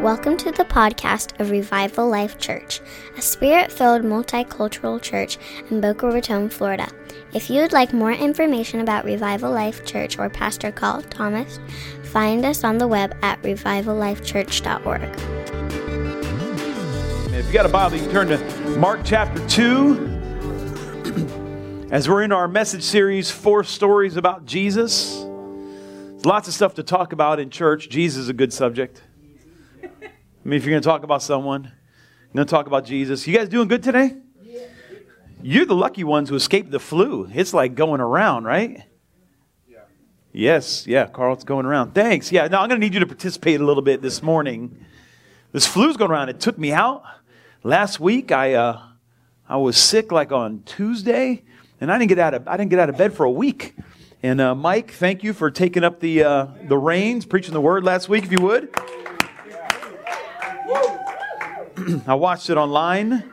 Welcome to the podcast of Revival Life Church, a spirit filled multicultural church in Boca Raton, Florida. If you would like more information about Revival Life Church or Pastor Carl Thomas, find us on the web at revivallifechurch.org. If you got a Bible, you can turn to Mark chapter 2. As we're in our message series, Four Stories About Jesus. There's lots of stuff to talk about in church. Jesus is a good subject. I mean, if you're going to talk about someone, you're going to talk about Jesus. You guys doing good today? Yeah. You're the lucky ones who escaped the flu. It's like going around, right? Yeah. Yes, yeah, Carl, it's going around. Thanks. Yeah, now I'm going to need you to participate a little bit this morning. This flu's going around. It took me out last week. I uh, I was sick like on Tuesday, and I didn't get out of I didn't get out of bed for a week. And uh, Mike, thank you for taking up the uh, the reins, preaching the word last week, if you would. I watched it online.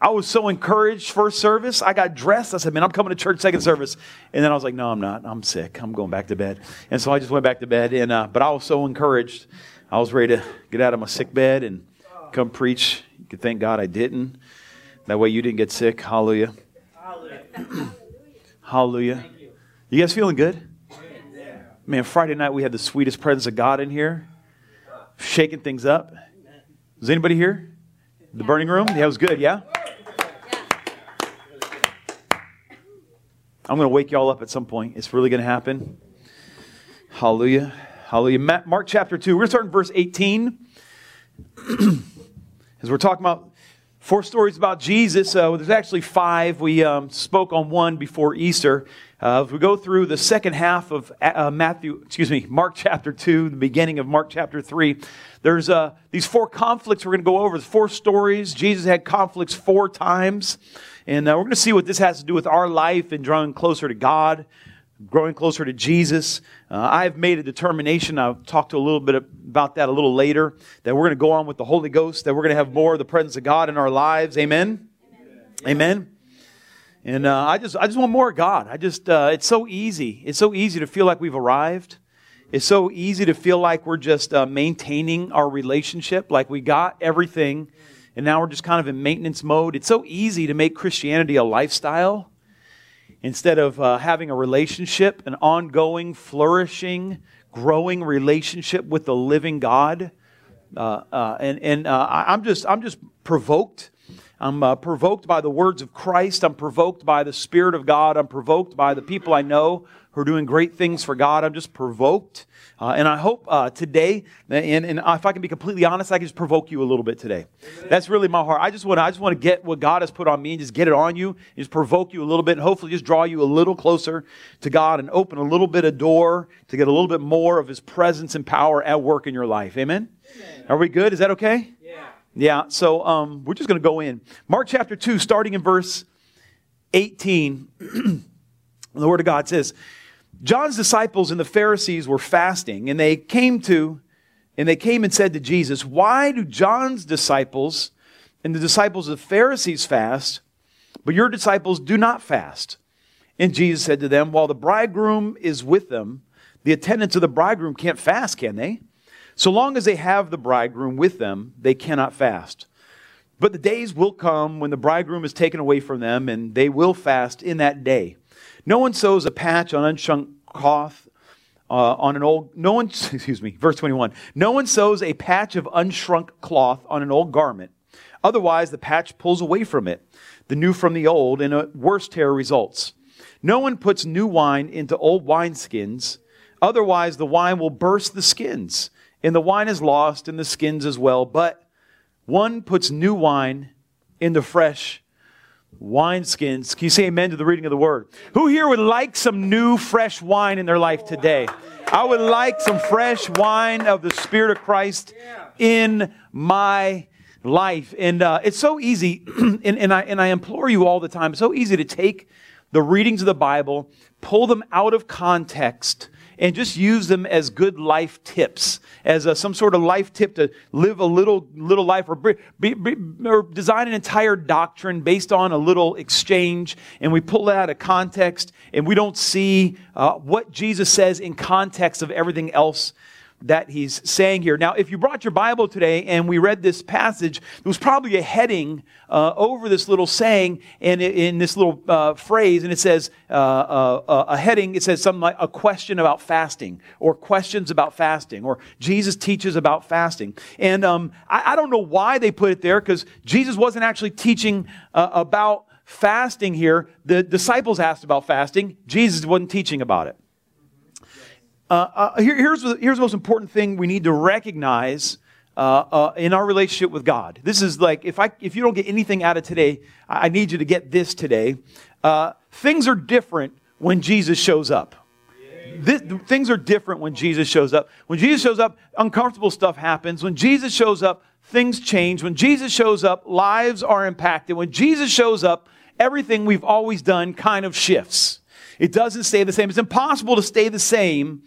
I was so encouraged first service. I got dressed. I said, "Man, I'm coming to church second service." And then I was like, "No, I'm not. I'm sick. I'm going back to bed." And so I just went back to bed. And uh, but I was so encouraged. I was ready to get out of my sick bed and come preach. You can thank God I didn't. That way you didn't get sick. Hallelujah. Hallelujah. You guys feeling good? Man, Friday night we had the sweetest presence of God in here, shaking things up. Is anybody here? The burning room? Yeah, it was good, yeah? I'm going to wake y'all up at some point. It's really going to happen. Hallelujah. Hallelujah. Mark chapter 2. We're going to start in verse 18. As we're talking about four stories about Jesus, uh, there's actually five. We um, spoke on one before Easter. Uh, as we go through the second half of uh, Matthew, excuse me, Mark chapter 2, the beginning of Mark chapter 3, there's uh, these four conflicts we're going to go over. There's four stories. Jesus had conflicts four times. And uh, we're going to see what this has to do with our life and drawing closer to God, growing closer to Jesus. Uh, I've made a determination, I'll talk to a little bit about that a little later, that we're going to go on with the Holy Ghost, that we're going to have more of the presence of God in our lives. Amen? Amen. Amen. And uh, I just, I just want more of God. I just, uh, it's so easy. It's so easy to feel like we've arrived. It's so easy to feel like we're just uh, maintaining our relationship, like we got everything, and now we're just kind of in maintenance mode. It's so easy to make Christianity a lifestyle instead of uh, having a relationship, an ongoing, flourishing, growing relationship with the living God. Uh, uh, and and uh, I'm just, I'm just provoked I'm uh, provoked by the words of Christ. I'm provoked by the Spirit of God. I'm provoked by the people I know who are doing great things for God. I'm just provoked. Uh, and I hope uh, today, and, and, if I can be completely honest, I can just provoke you a little bit today. Amen. That's really my heart. I just want to, I just want to get what God has put on me and just get it on you, and just provoke you a little bit, and hopefully just draw you a little closer to God and open a little bit of door to get a little bit more of His presence and power at work in your life. Amen. Amen. Are we good? Is that okay? Yeah, so um, we're just going to go in. Mark chapter 2, starting in verse 18, the Word of God says, John's disciples and the Pharisees were fasting, and they came to, and they came and said to Jesus, Why do John's disciples and the disciples of the Pharisees fast, but your disciples do not fast? And Jesus said to them, While the bridegroom is with them, the attendants of the bridegroom can't fast, can they? So long as they have the bridegroom with them, they cannot fast. But the days will come when the bridegroom is taken away from them, and they will fast in that day. No one sews a patch on unshrunk cloth uh, on an old. No one, excuse me, verse twenty-one. No one sews a patch of unshrunk cloth on an old garment. Otherwise, the patch pulls away from it, the new from the old, and a worse tear results. No one puts new wine into old wineskins. Otherwise, the wine will burst the skins and the wine is lost, and the skins as well. But one puts new wine into fresh wineskins. Can you say amen to the reading of the word? Who here would like some new, fresh wine in their life today? I would like some fresh wine of the Spirit of Christ in my life. And uh, it's so easy, and, and, I, and I implore you all the time, it's so easy to take the readings of the Bible, pull them out of context, and just use them as good life tips, as a, some sort of life tip to live a little little life, or, be, be, or design an entire doctrine based on a little exchange, and we pull that out of context, and we don't see uh, what Jesus says in context of everything else that he's saying here. Now, if you brought your Bible today and we read this passage, there was probably a heading uh, over this little saying and in this little uh, phrase, and it says uh, uh, uh, a heading. It says something like a question about fasting, or questions about fasting, or Jesus teaches about fasting. And um, I, I, don't know why they put it there because Jesus wasn't actually teaching uh, about fasting here. The disciples asked about fasting. Jesus wasn't teaching about it. Uh, uh, here, here's, the, here's the most important thing we need to recognize uh, uh, in our relationship with God. This is like, if, I, if you don't get anything out of today, I need you to get this today. Uh, things are different when Jesus shows up. This, things are different when Jesus shows up. When Jesus shows up, uncomfortable stuff happens. When Jesus shows up, things change. When Jesus shows up, lives are impacted. When Jesus shows up, everything we've always done kind of shifts. It doesn't stay the same. It's impossible to stay the same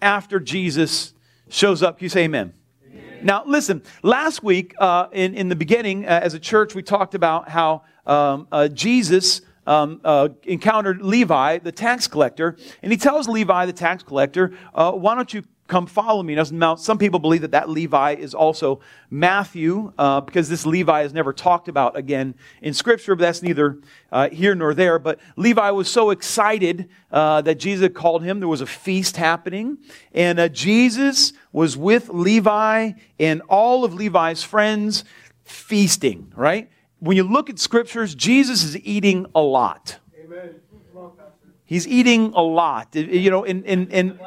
after Jesus shows up. Can you say amen? amen. Now, listen, last week uh, in, in the beginning, uh, as a church, we talked about how um, uh, Jesus um, uh, encountered Levi, the tax collector, and he tells Levi, the tax collector, uh, Why don't you come follow me. Now, some people believe that that Levi is also Matthew, uh, because this Levi is never talked about again in Scripture, but that's neither uh, here nor there. But Levi was so excited uh, that Jesus called him. There was a feast happening, and uh, Jesus was with Levi and all of Levi's friends feasting, right? When you look at Scriptures, Jesus is eating a lot. Amen. He's eating a lot. You know, in, in, in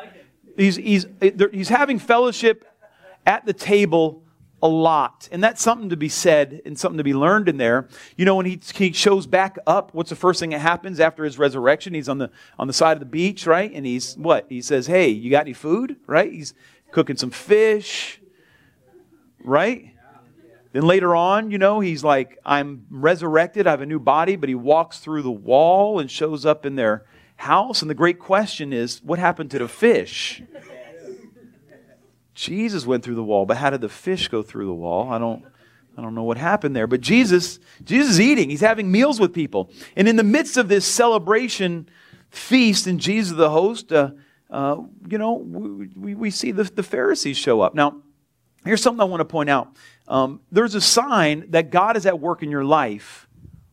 He's, he's, he's having fellowship at the table a lot. And that's something to be said and something to be learned in there. You know, when he, he shows back up, what's the first thing that happens after his resurrection? He's on the, on the side of the beach, right? And he's what? He says, Hey, you got any food? Right? He's cooking some fish, right? Then later on, you know, he's like, I'm resurrected, I have a new body, but he walks through the wall and shows up in their house. And the great question is what happened to the fish? Jesus went through the wall, but how did the fish go through the wall? I don't. I don't know what happened there, but Jesus, Jesus is eating. He's having meals with people, and in the midst of this celebration feast, and Jesus the host, uh, uh, you know, we, we see the, the Pharisees show up. Now, here's something I want to point out. Um, there's a sign that God is at work in your life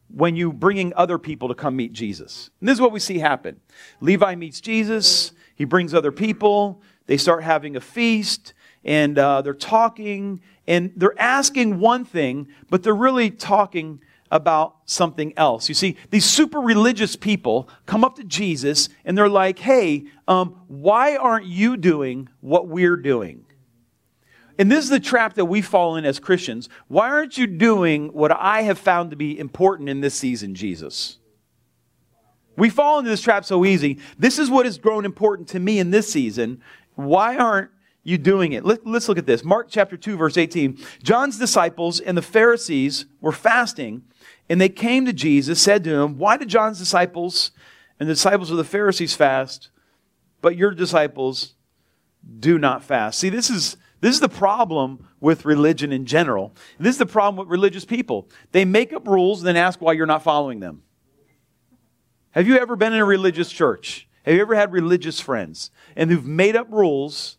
when you bringing other people to come meet Jesus. And this is what we see happen. Levi meets Jesus. He brings other people. They start having a feast and uh, they're talking and they're asking one thing, but they're really talking about something else. You see, these super religious people come up to Jesus and they're like, hey, um, why aren't you doing what we're doing? And this is the trap that we fall in as Christians. Why aren't you doing what I have found to be important in this season, Jesus? We fall into this trap so easy. This is what has grown important to me in this season. Why aren't you doing it? Let, us look at this. Mark chapter 2, verse 18. John's disciples and the Pharisees were fasting, and they came to Jesus, said to him, Why did John's disciples and the disciples of the Pharisees fast, but your disciples do not fast? See, this is this is the problem with religion in general. This is the problem with religious people. They make up rules and then ask why you're not following them. Have you ever been in a religious church? Have you ever had religious friends and who've made up rules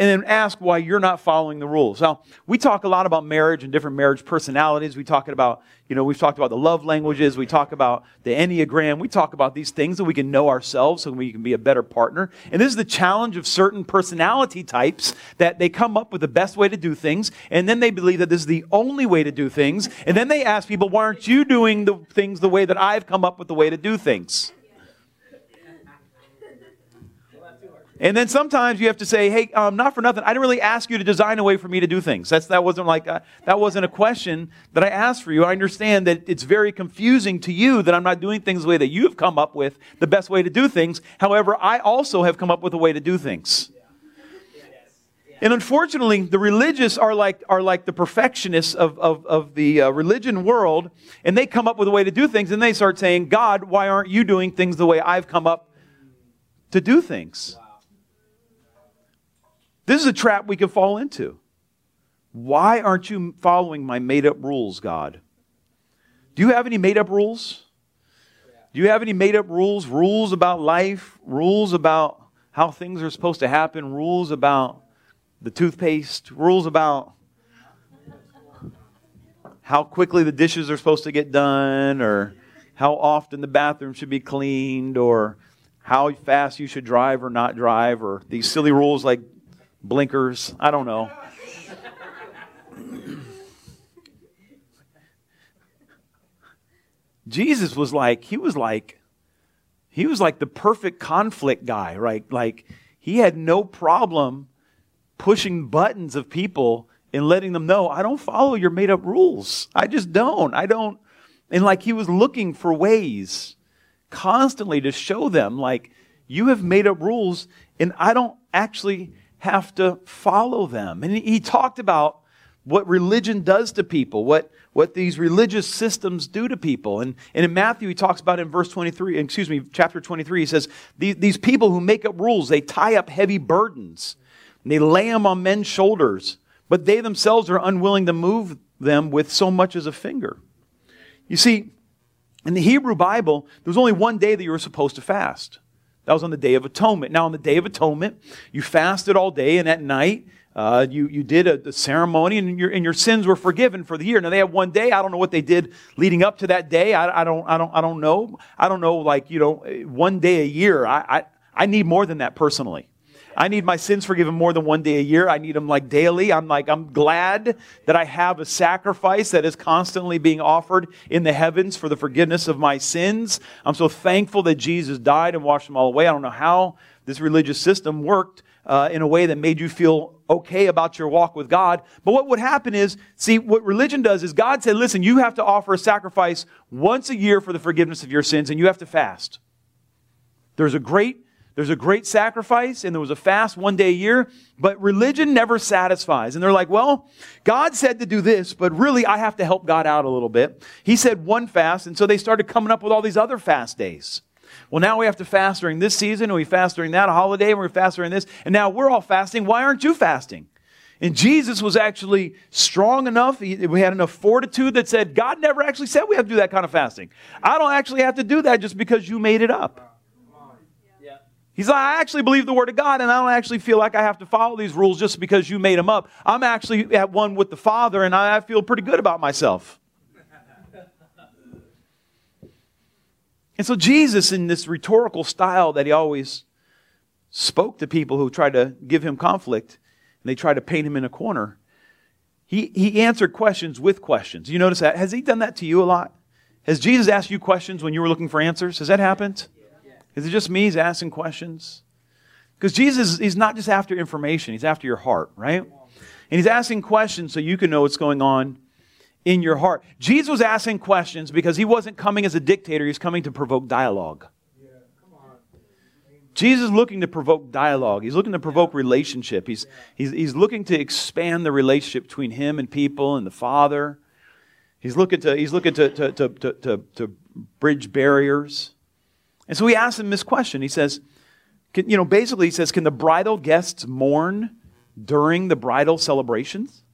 and then ask why you're not following the rules. Now, we talk a lot about marriage and different marriage personalities. We talk about, you know, we've talked about the love languages. We talk about the Enneagram. We talk about these things that we can know ourselves so we can be a better partner. And this is the challenge of certain personality types that they come up with the best way to do things. And then they believe that this is the only way to do things. And then they ask people, why aren't you doing the things the way that I've come up with the way to do things? And then sometimes you have to say, hey, um, not for nothing. I didn't really ask you to design a way for me to do things. That's, that wasn't like, a, uh, that wasn't a question that I asked for you. I understand that it's very confusing to you that I'm not doing things the way that you've come up with the best way to do things. However, I also have come up with a way to do things. And unfortunately, the religious are like, are like the perfectionists of, of, of the uh, religion world, and they come up with a way to do things, and they start saying, God, why aren't you doing things the way I've come up to do things? This is a trap we can fall into. Why aren't you following my made up rules, God? Do you have any made up rules? Do you have any made up rules? Rules about life? Rules about how things are supposed to happen? Rules about the toothpaste, rules about how quickly the dishes are supposed to get done, or how often the bathroom should be cleaned, or how fast you should drive or not drive, or these silly rules like blinkers. I don't know. Jesus was like, he was like, he was like the perfect conflict guy, right? Like, he had no problem pushing buttons of people and letting them know, I don't follow your made up rules. I just don't. I don't. And like, he was looking for ways constantly to show them, like, you have made up rules and I don't actually have to follow them. And he talked about what religion does to people, what, what these religious systems do to people. And, and in Matthew, he talks about in verse 23, excuse me, chapter 23, he says, these, these people who make up rules, they tie up heavy burdens, and they lay them on men's shoulders, but they themselves are unwilling to move them with so much as a finger. You see, in the Hebrew Bible, there was only one day that you were supposed to fast. That was on the Day of Atonement. Now, on the Day of Atonement, you fasted all day, and at night, uh, you, you did a, a, ceremony and your, and your sins were forgiven for the year. Now they have one day. I don't know what they did leading up to that day. I, I don't, I don't, I don't know. I don't know, like, you know, one day a year. I, I, I need more than that personally. I need my sins forgiven more than one day a year. I need them like daily. I'm like, I'm glad that I have a sacrifice that is constantly being offered in the heavens for the forgiveness of my sins. I'm so thankful that Jesus died and washed them all away. I don't know how this religious system worked uh, in a way that made you feel okay about your walk with God. But what would happen is, see, what religion does is God said, listen, you have to offer a sacrifice once a year for the forgiveness of your sins, and you have to fast. There's a great there's a great sacrifice and there was a fast one day a year, but religion never satisfies. And they're like, well, God said to do this, but really I have to help God out a little bit. He said one fast, and so they started coming up with all these other fast days. Well, now we have to fast during this season, and we fast during that holiday, and we fast during this, and now we're all fasting. Why aren't you fasting? And Jesus was actually strong enough. We had enough fortitude that said, God never actually said we have to do that kind of fasting. I don't actually have to do that just because you made it up. He's like, I actually believe the Word of God, and I don't actually feel like I have to follow these rules just because you made them up. I'm actually at one with the Father, and I feel pretty good about myself. And so, Jesus, in this rhetorical style that he always spoke to people who tried to give him conflict and they tried to paint him in a corner, he, he answered questions with questions. You notice that? Has he done that to you a lot? Has Jesus asked you questions when you were looking for answers? Has that happened? Is it just me? He's asking questions? Because Jesus, he's not just after information, he's after your heart, right? And he's asking questions so you can know what's going on in your heart. Jesus was asking questions because he wasn't coming as a dictator, he's coming to provoke dialogue. Jesus is looking to provoke dialogue. He's looking to provoke relationship. He's, he's, he's looking to expand the relationship between him and people and the Father. He's looking to, he's looking to, to, to, to, to bridge barriers. And so he asks him this question. He says, can, you know, basically he says, can the bridal guests mourn during the bridal celebrations?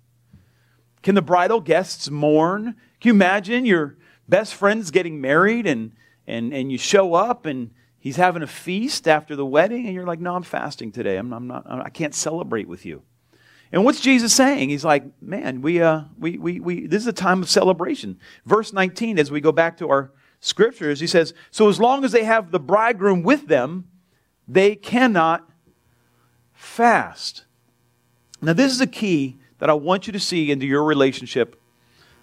Can the bridal guests mourn? Can you imagine your best friend's getting married and, and, and you show up and he's having a feast after the wedding and you're like, no, I'm fasting today. I'm, I'm not, I can't celebrate with you. And what's Jesus saying? He's like, man, we, uh, we, we, we, this is a time of celebration. Verse 19, as we go back to our scriptures, he says, so as long as they have the bridegroom with them, they cannot fast. Now, this is a key that I want you to see into your relationship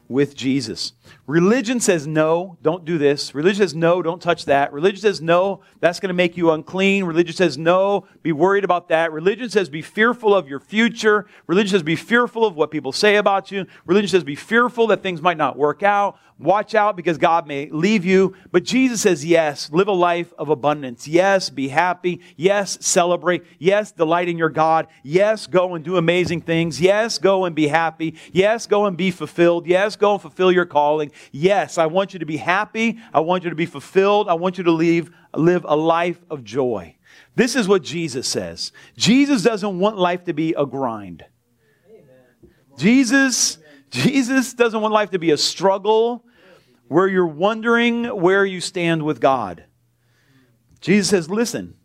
with Jesus. Religion says no, don't do this. Religion says no, don't touch that. Religion says no, that's going to make you unclean. Religion says no, be worried about that. Religion says be fearful of your future. Religion says be fearful of what people say about you. Religion says be fearful that things might not work out. Watch out because God may leave you. But Jesus says yes, live a life of abundance. Yes, be happy. Yes, celebrate. Yes, delight in your God. Yes, go and do amazing things. Yes, go and be happy. Yes, go and be fulfilled. Yes, go and fulfill your calling. Yes, I want you to be happy. I want you to be fulfilled. I want you to leave, live a life of joy. This is what Jesus says. Jesus doesn't want life to be a grind. Jesus, Jesus doesn't want life to be a struggle where you're wondering where you stand with God. Jesus says, listen,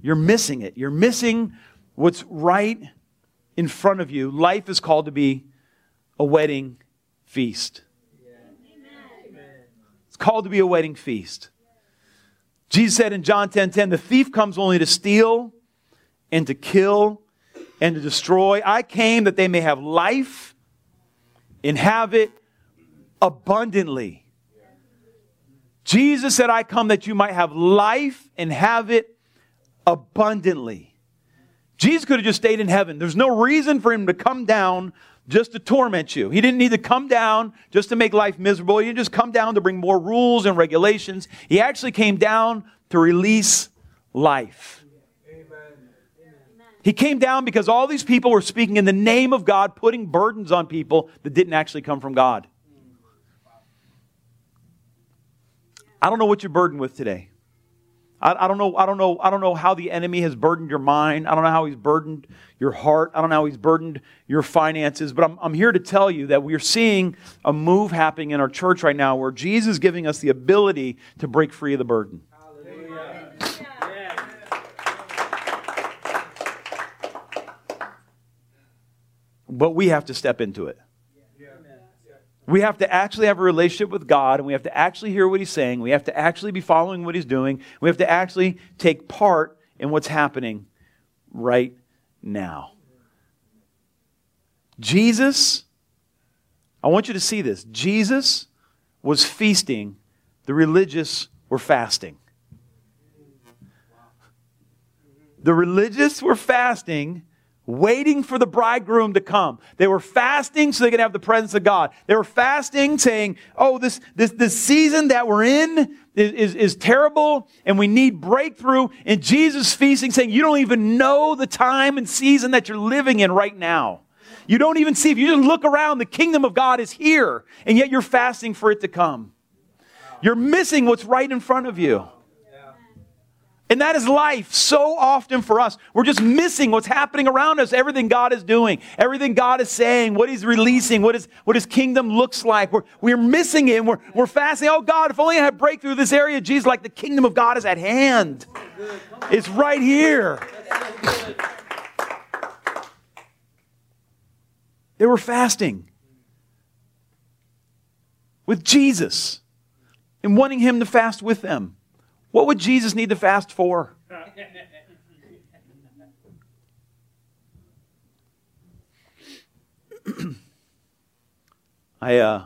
you're missing it. You're missing what's right in front of you, life is called to be a wedding feast. Called to be a wedding feast. Jesus said in John 10:10, 10, 10, the thief comes only to steal and to kill and to destroy. I came that they may have life and have it abundantly. Jesus said, I come that you might have life and have it abundantly. Jesus could have just stayed in heaven. There's no reason for him to come down just to torment you. He didn't need to come down just to make life miserable. He didn't just come down to bring more rules and regulations. He actually came down to release life. He came down because all these people were speaking in the name of God, putting burdens on people that didn't actually come from God. I don't know what you're burdened with today. I, I, don't know, I, don't know, I don't know how the enemy has burdened your mind. I don't know how he's burdened your heart. I don't know how he's burdened your finances. But I'm, I'm here to tell you that we're seeing a move happening in our church right now where Jesus is giving us the ability to break free of the burden. But we have to step into it. We have to actually have a relationship with God and we have to actually hear what He's saying. We have to actually be following what He's doing. We have to actually take part in what's happening right now. Jesus, I want you to see this. Jesus was feasting, the religious were fasting. The religious were fasting waiting for the bridegroom to come. They were fasting so they could have the presence of God. They were fasting saying, oh, this, this, this season that we're in is, is, is terrible and we need breakthrough. And Jesus feasting saying, you don't even know the time and season that you're living in right now. You don't even see, if you just look around, the kingdom of God is here and yet you're fasting for it to come. You're missing what's right in front of you. And that is life so often for us. We're just missing what's happening around us, everything God is doing, everything God is saying, what He's releasing, what, is, what His kingdom looks like. We're, we're missing it. we're, we're fasting. Oh, God, if only I had breakthrough this area, Jesus, like the kingdom of God is at hand. It's right here. They were fasting with Jesus and wanting Him to fast with them. What would Jesus need to fast for? I, uh,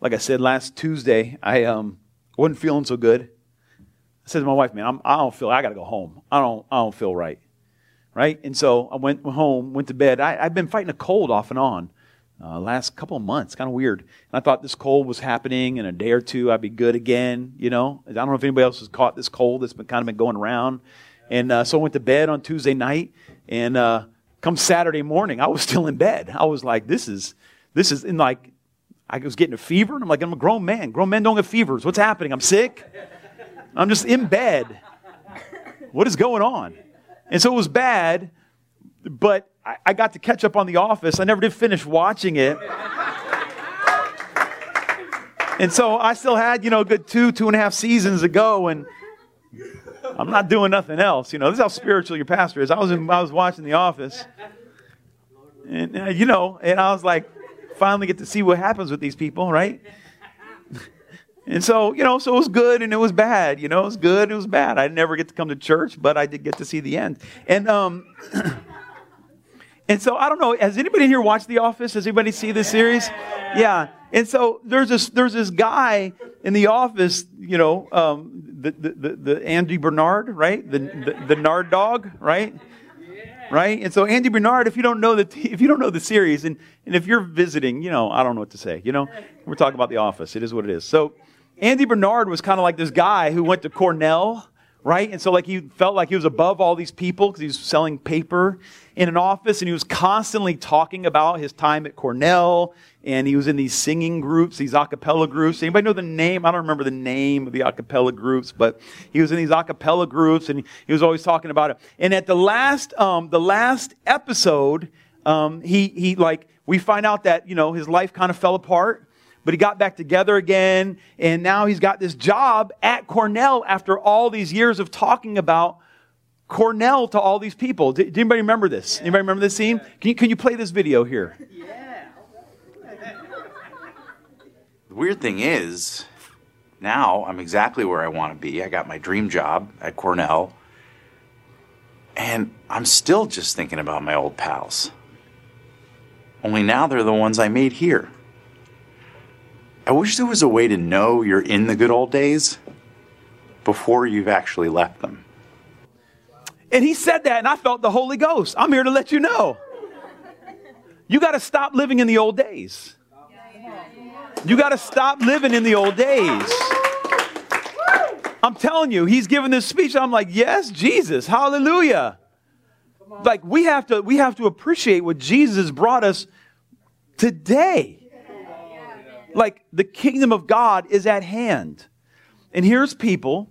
like I said last Tuesday, I um, wasn't feeling so good. I said to my wife, "Man, I'm, I do not feel. I got to go home. I don't. I don't feel right." Right, and so I went home, went to bed. I, I've been fighting a cold off and on, uh, last couple of months. Kind of weird. And I thought this cold was happening in a day or two. I'd be good again. You know, I don't know if anybody else has caught this cold that's been kind of been going around. And uh, so I went to bed on Tuesday night, and uh, come Saturday morning, I was still in bed. I was like, "This is, this is," in like, I was getting a fever, and I'm like, "I'm a grown man. Grown men don't get fevers. What's happening? I'm sick. I'm just in bed. What is going on?" And so it was bad, but I, I got to catch up on The Office. I never did finish watching it. And so I still had, you know, a good two, two and a half seasons ago, and I'm not doing nothing else. You know, this is how spiritual your pastor is. I was, in, I was watching The Office, and, uh, you know, and I was like, finally get to see what happens with these people, right? And so, you know, so it was good and it was bad. You know, it was good it was bad. I never get to come to church, but I did get to see the end. And um, And so I don't know. Has anybody here watched The Office? Has anybody see this series? Yeah. And so there's this there's this guy in the office, you know, um, the, the, the, the Andy Bernard, right? The, the, the Nard dog, right? Right? And so Andy Bernard, if you don't know the if you don't know the series, and, and if you're visiting, you know, I don't know what to say. You know, we're talking about The Office. It is what it is. So Andy Bernard was kind of like this guy who went to Cornell right? And so, like, he felt like he was above all these people because he was selling paper in an office and he was constantly talking about his time at Cornell and he was in these singing groups, these a cappella groups. Anybody know the name? I don't remember the name of the a cappella groups, but he was in these a cappella groups and he was always talking about it. And at the last, um, the last episode, um, he, he, like, we find out that, you know, his life kind of fell apart but he got back together again, and now he's got this job at Cornell after all these years of talking about Cornell to all these people. Did, did anybody remember this? Anybody remember this scene? Can you, can you play this video here? Yeah. the weird thing is, now I'm exactly where I want to be. I got my dream job at Cornell. And I'm still just thinking about my old pals. Only now they're the ones I made here. I wish there was a way to know you're in the good old days before you've actually left them. And he said that, and I felt the Holy Ghost. I'm here to let you know. You got to stop living in the old days. You got to stop living in the old days. I'm telling you, he's giving this speech. I'm like, yes, Jesus, hallelujah. Like we have to, we have to appreciate what Jesus brought us today. Like the kingdom of God is at hand. And here's people,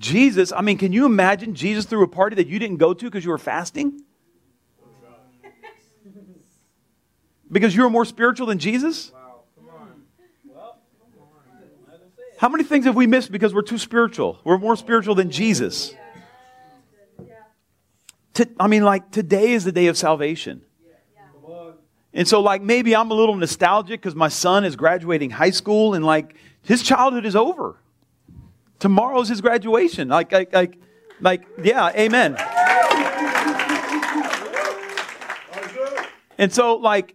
Jesus, I mean, can you imagine Jesus threw a party that you didn't go to because you were fasting? Because you were more spiritual than Jesus? How many things have we missed because we're too spiritual? We're more spiritual than Jesus. To, I mean, like, today is the day of salvation. And so, like, maybe I'm a little nostalgic because my son is graduating high school and, like, his childhood is over. Tomorrow's his graduation. Like, like, like, like yeah, amen. And so, like,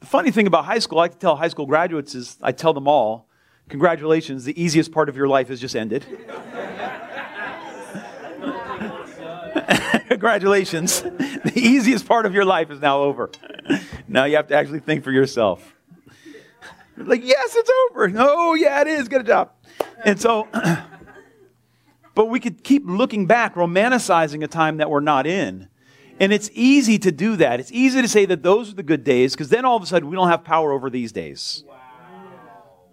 the funny thing about high school, I like to tell high school graduates is I tell them all, congratulations, the easiest part of your life has just ended. congratulations, the easiest part of your life is now over. Now you have to actually think for yourself. Like, yes, it's over. Oh, yeah, it is. Get a job. And so, but we could keep looking back, romanticizing a time that we're not in. And it's easy to do that. It's easy to say that those are the good days because then all of a sudden we don't have power over these days.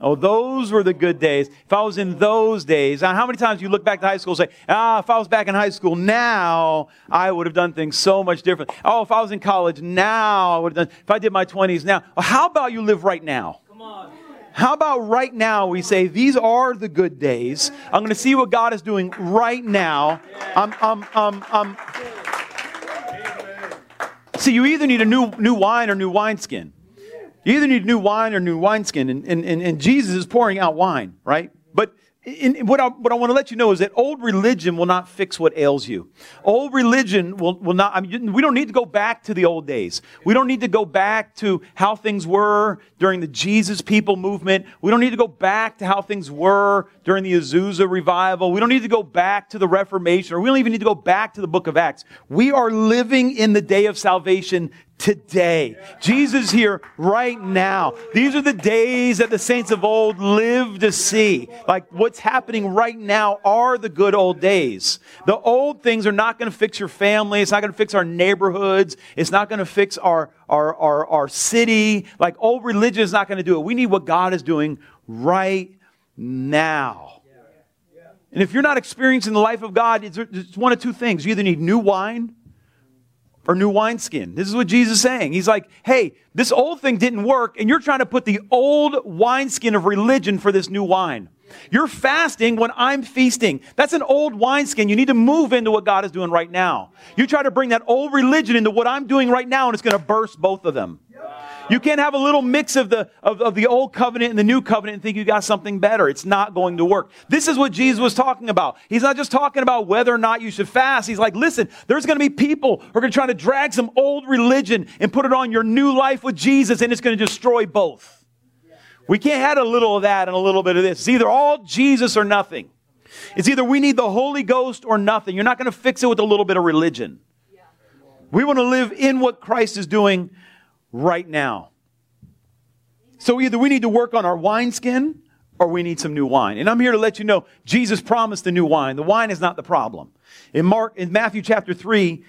Oh, those were the good days. If I was in those days, how many times you look back to high school and say, ah, if I was back in high school now, I would have done things so much different. Oh, if I was in college now, I would have done, if I did my 20s now. How about you live right now? Come on. How about right now we say, these are the good days. I'm going to see what God is doing right now. I'm, I'm, I'm, I'm. See, you either need a new, new wine or new wineskin. You either need new wine or new wineskin, and, and, and, and Jesus is pouring out wine, right? But in, what, I, what I want to let you know is that old religion will not fix what ails you. Old religion will, will not, I mean, we don't need to go back to the old days. We don't need to go back to how things were during the Jesus people movement. We don't need to go back to how things were during the Azusa revival. We don't need to go back to the Reformation, or we don't even need to go back to the book of Acts. We are living in the day of salvation today. Jesus is here right now. These are the days that the saints of old lived to see. Like what's happening right now are the good old days. The old things are not going to fix your family. It's not going to fix our neighborhoods. It's not going to fix our, our, our, our city. Like old religion is not going to do it. We need what God is doing right now. And if you're not experiencing the life of God, it's one of two things. You either need new wine or new wineskin. This is what Jesus is saying. He's like, hey, this old thing didn't work, and you're trying to put the old wineskin of religion for this new wine. You're fasting when I'm feasting. That's an old wineskin. You need to move into what God is doing right now. You try to bring that old religion into what I'm doing right now, and it's going to burst both of them. You can't have a little mix of the, of, of the old covenant and the new covenant and think you got something better. It's not going to work. This is what Jesus was talking about. He's not just talking about whether or not you should fast. He's like, listen, there's going to be people who are going to try to drag some old religion and put it on your new life with Jesus, and it's going to destroy both. We can't have a little of that and a little bit of this. It's either all Jesus or nothing. It's either we need the Holy Ghost or nothing. You're not going to fix it with a little bit of religion. We want to live in what Christ is doing right now. So either we need to work on our wineskin or we need some new wine. And I'm here to let you know Jesus promised the new wine. The wine is not the problem. In Mark in Matthew chapter 3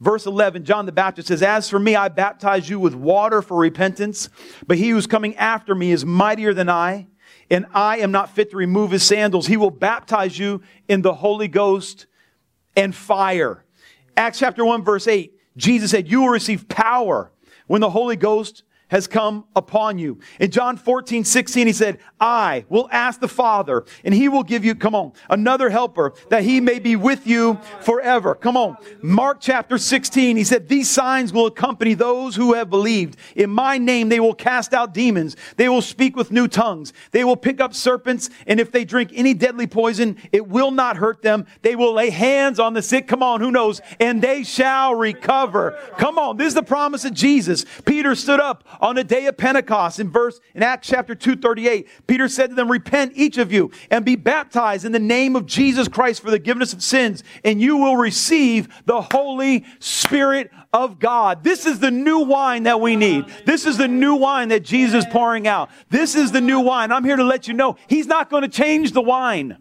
verse 11 John the Baptist says, "As for me I baptize you with water for repentance, but he who's coming after me is mightier than I, and I am not fit to remove his sandals. He will baptize you in the Holy Ghost and fire." Acts chapter 1 verse 8 Jesus said, "You will receive power when the Holy Ghost has come upon you. In John 14, 16, he said, I will ask the Father, and he will give you, come on, another helper, that he may be with you forever. Come on. Mark chapter 16, he said, These signs will accompany those who have believed. In my name, they will cast out demons. They will speak with new tongues. They will pick up serpents, and if they drink any deadly poison, it will not hurt them. They will lay hands on the sick. Come on, who knows? And they shall recover. Come on. This is the promise of Jesus. Peter stood up on the day of Pentecost in verse, in Acts chapter 2, 38. Peter said to them, Repent each of you and be baptized in the name of Jesus Christ for the forgiveness of sins, and you will receive the Holy Spirit of God. This is the new wine that we need. This is the new wine that Jesus is pouring out. This is the new wine. I'm here to let you know He's not going to change the wine.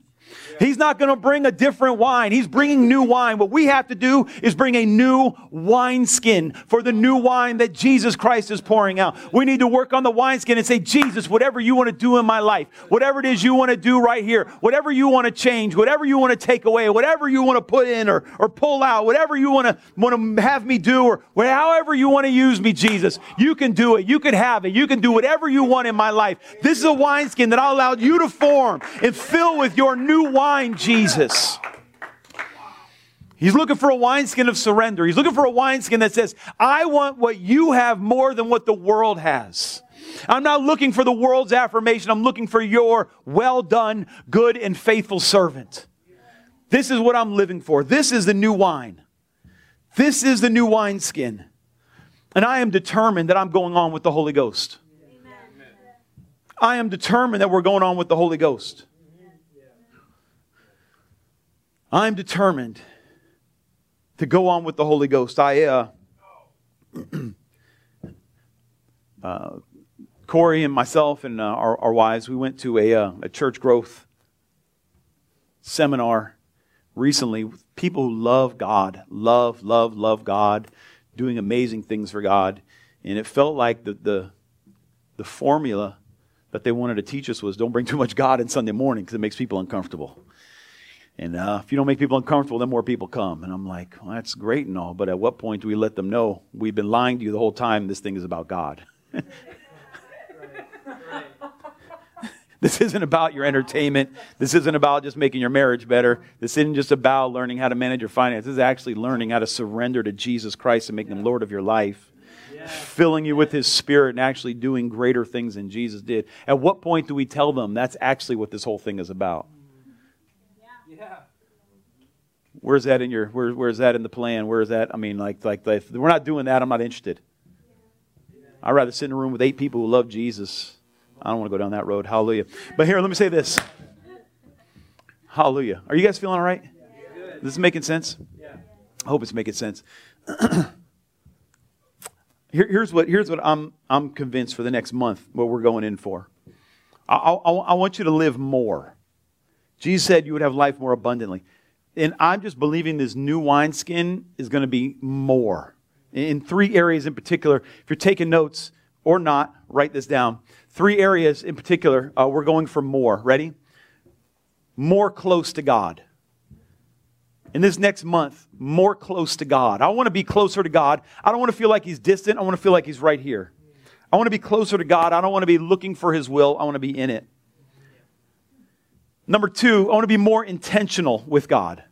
He's not going to bring a different wine. He's bringing new wine. What we have to do is bring a new wineskin for the new wine that Jesus Christ is pouring out. We need to work on the wineskin and say, Jesus, whatever you want to do in my life, whatever it is you want to do right here, whatever you want to change, whatever you want to take away, whatever you want to put in or, or pull out, whatever you want to, want to have me do or however you want to use me, Jesus, you can do it. You can have it. You can do whatever you want in my life. This is a wineskin that I'll allow you to form and fill with your new wine, Jesus. He's looking for a wineskin of surrender. He's looking for a wineskin that says, I want what you have more than what the world has. I'm not looking for the world's affirmation. I'm looking for your well done, good, and faithful servant. This is what I'm living for. This is the new wine. This is the new wineskin. And I am determined that I'm going on with the Holy Ghost. I am determined that we're going on with the Holy Ghost. I'm determined to go on with the Holy Ghost. I, uh, uh, Corey and myself and uh, our, our, wives, we went to a, uh, a church growth seminar recently with people who love God, love, love, love God, doing amazing things for God. And it felt like the, the, the formula that they wanted to teach us was don't bring too much God in Sunday morning because it makes people uncomfortable. And uh, if you don't make people uncomfortable, then more people come. And I'm like, well, that's great and all, but at what point do we let them know we've been lying to you the whole time? This thing is about God. this isn't about your entertainment. This isn't about just making your marriage better. This isn't just about learning how to manage your finances. This is actually learning how to surrender to Jesus Christ and making him Lord of your life. Filling you with his spirit and actually doing greater things than Jesus did. At what point do we tell them that's actually what this whole thing is about? Where's that in your where, where's that in the plan? Where's that? I mean, like like if we're not doing that, I'm not interested. I'd rather sit in a room with eight people who love Jesus. I don't want to go down that road. Hallelujah. But here, let me say this. Hallelujah. Are you guys feeling all right? This is making sense? I hope it's making sense. Here, here's what here's what I'm I'm convinced for the next month what we're going in for. I, I, I want you to live more. Jesus said you would have life more abundantly. And I'm just believing this new wineskin is going to be more. In three areas in particular, if you're taking notes or not, write this down. Three areas in particular, uh, we're going for more. Ready? More close to God. In this next month, more close to God. I want to be closer to God. I don't want to feel like He's distant. I want to feel like He's right here. I want to be closer to God. I don't want to be looking for His will. I want to be in it. Number two, I want to be more intentional with God.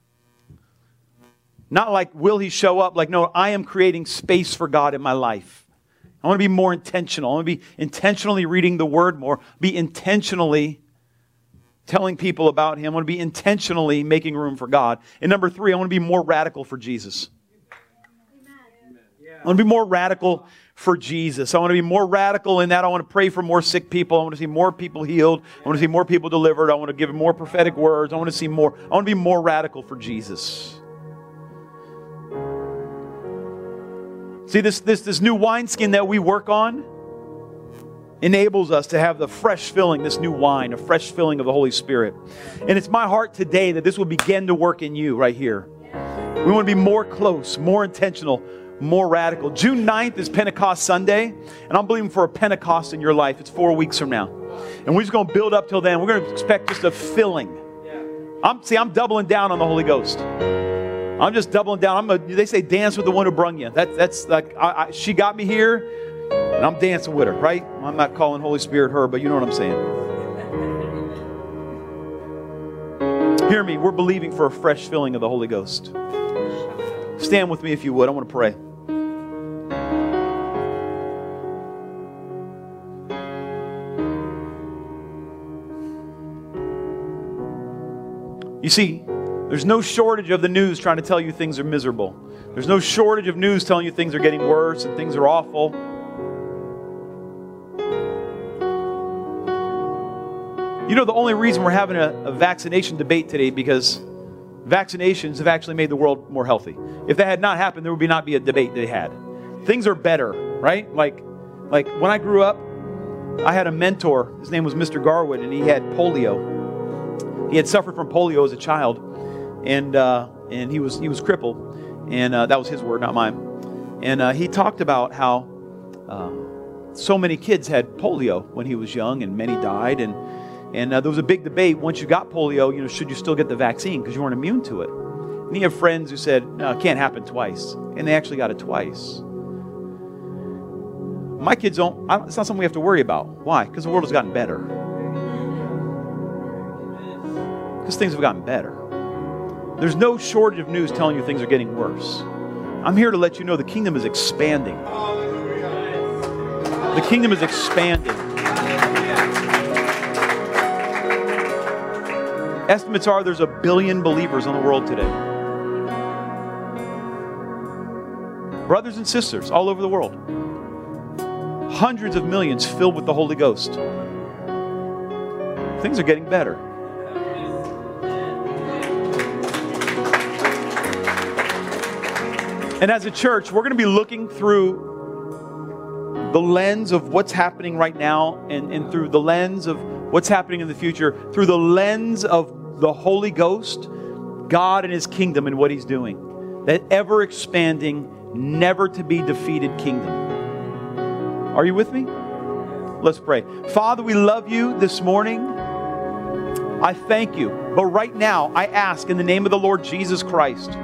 Not like, will he show up? Like, no, I am creating space for God in my life. I want to be more intentional. I want to be intentionally reading the word more, be intentionally telling people about him. I want to be intentionally making room for God. And number three, I want to be more radical for Jesus. I want to be more radical for Jesus. I want to be more radical in that. I want to pray for more sick people. I want to see more people healed. I want to see more people delivered. I want to give more prophetic words. I want to see more. I want to be more radical for Jesus. See, this, this, this new wineskin that we work on enables us to have the fresh filling, this new wine, a fresh filling of the Holy Spirit. And it's my heart today that this will begin to work in you right here. We want to be more close, more intentional, more radical. June 9th is Pentecost Sunday, and I'm believing for a Pentecost in your life. It's four weeks from now. And we're just going to build up till then. We're going to expect just a filling. I'm, see, I'm doubling down on the Holy Ghost. I'm just doubling down. I'm a, they say dance with the one who brung you. That, that's like, I, I, she got me here. And I'm dancing with her, right? I'm not calling Holy Spirit her, but you know what I'm saying. Hear me, we're believing for a fresh filling of the Holy Ghost. Stand with me if you would. I want to pray. You see, there's no shortage of the news trying to tell you things are miserable. There's no shortage of news telling you things are getting worse and things are awful. You know, the only reason we're having a, a, vaccination debate today because vaccinations have actually made the world more healthy. If that had not happened, there would be not be a debate they had. Things are better, right? Like, like when I grew up, I had a mentor. His name was Mr. Garwood, and he had polio. He had suffered from polio as a child, and uh, and he was he was crippled, and uh, that was his word, not mine. And uh, he talked about how uh, so many kids had polio when he was young, and many died, and and uh, there was a big debate once you got polio, you know, should you still get the vaccine because you weren't immune to it? And he had friends who said, no, it can't happen twice. And they actually got it twice. My kids don't, it's not something we have to worry about. Why? Because the world has gotten better. Because things have gotten better. There's no shortage of news telling you things are getting worse. I'm here to let you know the kingdom is expanding. The kingdom is expanding. Estimates are there's a billion believers in the world today. Brothers and sisters all over the world. Hundreds of millions filled with the Holy Ghost. Things are getting better. And as a church, we're going to be looking through the lens of what's happening right now and, and through the lens of what's happening in the future, through the lens of the Holy Ghost, God and His kingdom and what He's doing. That ever expanding, never to be defeated kingdom. Are you with me? Let's pray. Father, we love you this morning. I thank you. But right now, I ask in the name of the Lord Jesus Christ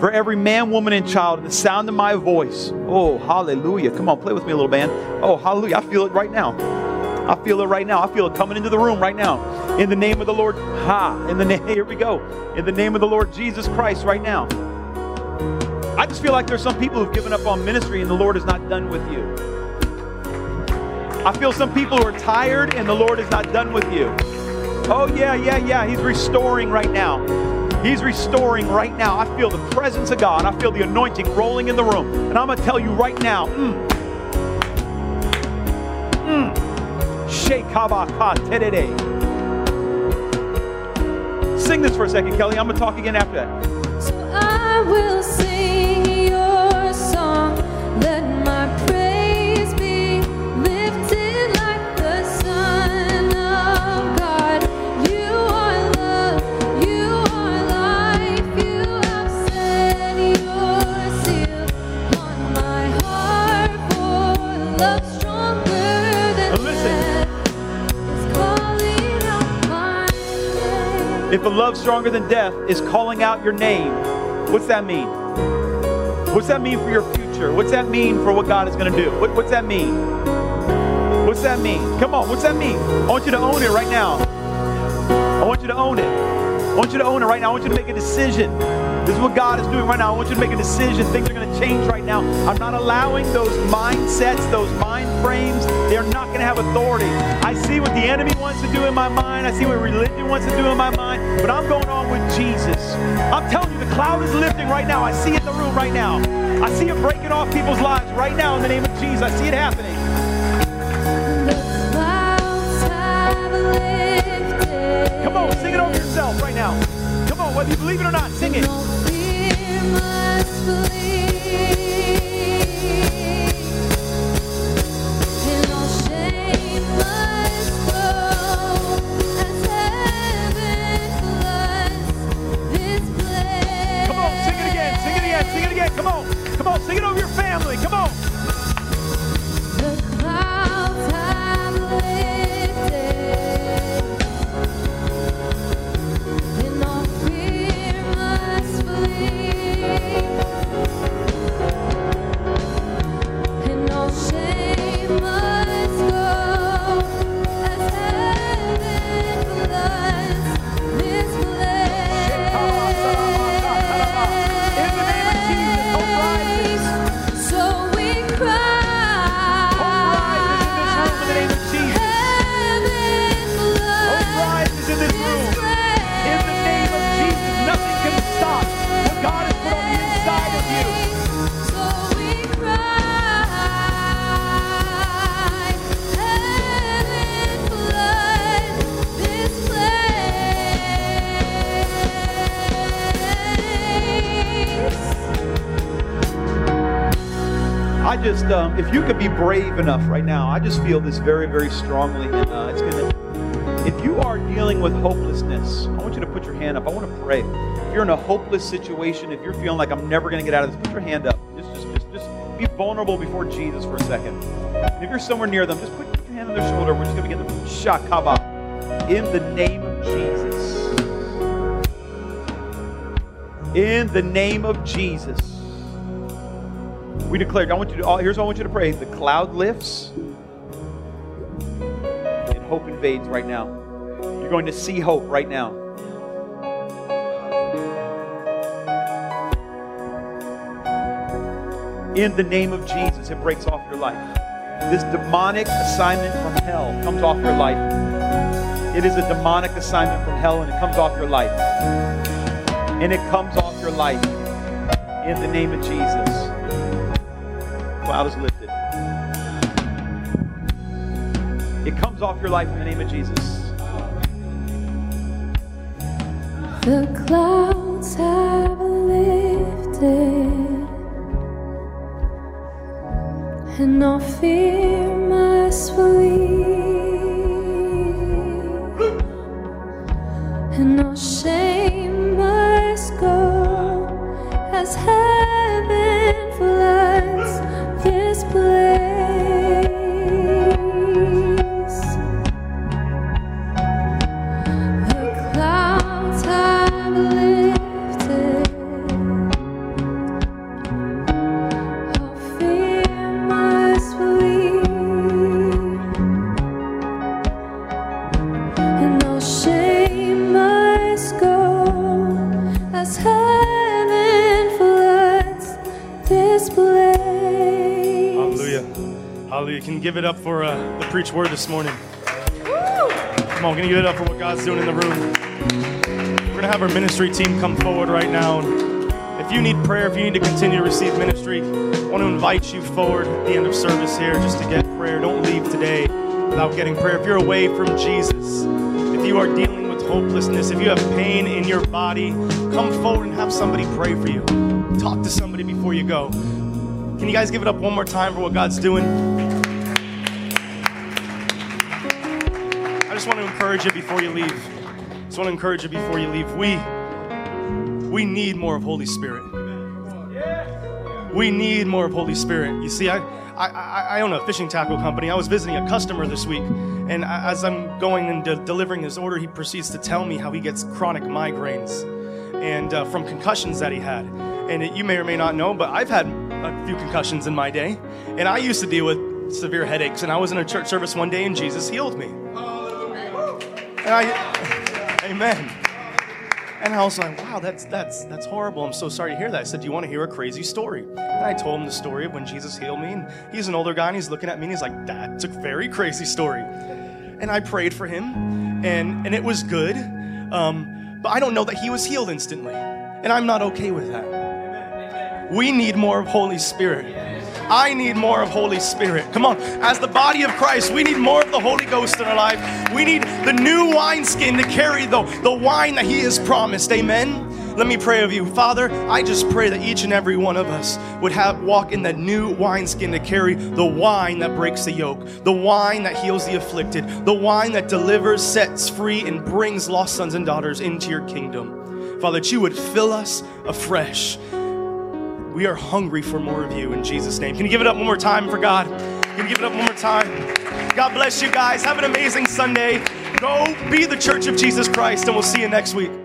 for every man, woman, and child in the sound of my voice. Oh, hallelujah. Come on, play with me a little band. Oh, hallelujah. I feel it right now. I feel it right now. I feel it coming into the room right now. In the name of the Lord, ha, in the name, here we go. In the name of the Lord Jesus Christ right now. I just feel like there's some people who've given up on ministry and the Lord is not done with you. I feel some people who are tired and the Lord is not done with you. Oh, yeah, yeah, yeah. He's restoring right now. He's restoring right now. I feel the presence of God. I feel the anointing rolling in the room. And I'm going to tell you right now. Mm, mm, Sing this for a second, Kelly. I'm going to talk again after that. So I will sing Listen. death is calling out my name. If a love stronger than death is calling out your name, what's that mean? What's that mean for your future? What's that mean for what God is going to do? What, what's that mean? What's that mean? Come on, what's that mean? I want you to own it right now. I want you to own it. I want you to own it right now. I want you to make a decision. This is what God is doing right now. I want you to make a decision. Things are going to change right now. I'm not allowing those mindsets, those mind frames, they're not going to have authority. I see what the enemy wants to do in my mind. I see what religion wants to do in my mind, but I'm going on with Jesus. I'm telling you, the cloud is lifting right now. I see it in the room right now. I see it breaking off people's lives right now in the name of Jesus. I see it happening. The clouds have lifted. Come on, sing it over yourself right now. Come on, whether you believe it or not, sing it. Come on, sing it again, sing it again, sing it again. Come on, come on, sing it over your family. Come on. If you could be brave enough right now, I just feel this very, very strongly. And uh, it's to, if you are dealing with hopelessness, I want you to put your hand up. I want to pray. If you're in a hopeless situation, if you're feeling like I'm never going to get out of this, put your hand up. Just, just, just, just be vulnerable before Jesus for a second. And if you're somewhere near them, just put your hand on their shoulder. We're just going to begin to shakaba in the name of Jesus. In the name of Jesus. We declared, I want you to, here's what I want you to pray. The cloud lifts and hope invades right now. You're going to see hope right now. In the name of Jesus, it breaks off your life. This demonic assignment from hell comes off your life. It is a demonic assignment from hell and it comes off your life. And it comes off your life in the name of Jesus. Cloud is lifted. It comes off your life in the name of Jesus. The clouds have lifted, and all fear must flee, it up for uh, the preach word this morning? Come on, can you give it up for what God's doing in the room? We're going to have our ministry team come forward right now. If you need prayer, if you need to continue to receive ministry, I want to invite you forward at the end of service here just to get prayer. Don't leave today without getting prayer. If you're away from Jesus, if you are dealing with hopelessness, if you have pain in your body, come forward and have somebody pray for you. Talk to somebody before you go. Can you guys give it up one more time for what God's doing? Encourage you before you leave. I just want to encourage you before you leave. We we need more of Holy Spirit. We need more of Holy Spirit. You see, I, I, I I own a fishing tackle company. I was visiting a customer this week, and as I'm going and de- delivering his order, he proceeds to tell me how he gets chronic migraines and uh, from concussions that he had. And it, you may or may not know, but I've had a few concussions in my day, and I used to deal with severe headaches. And I was in a church service one day, and Jesus healed me. And I, amen. And I was like, wow, that's that's that's horrible. I'm so sorry to hear that. I said, do you want to hear a crazy story? And I told him the story of when Jesus healed me. And he's an older guy, and he's looking at me, and he's like, that's a very crazy story. And I prayed for him, and and it was good. Um, but I don't know that he was healed instantly, and I'm not okay with that. We need more of Holy Spirit. I need more of Holy Spirit. Come on. As the body of Christ, we need more of the Holy Ghost in our life. We need the new wineskin to carry the, the wine that He has promised. Amen. Let me pray of you. Father, I just pray that each and every one of us would have walk in that new wineskin to carry the wine that breaks the yoke, the wine that heals the afflicted, the wine that delivers, sets free, and brings lost sons and daughters into your kingdom. Father, that you would fill us afresh. We are hungry for more of you in Jesus' name. Can you give it up one more time for God? Can you give it up one more time? God bless you guys. Have an amazing Sunday. Go be the church of Jesus Christ, and we'll see you next week.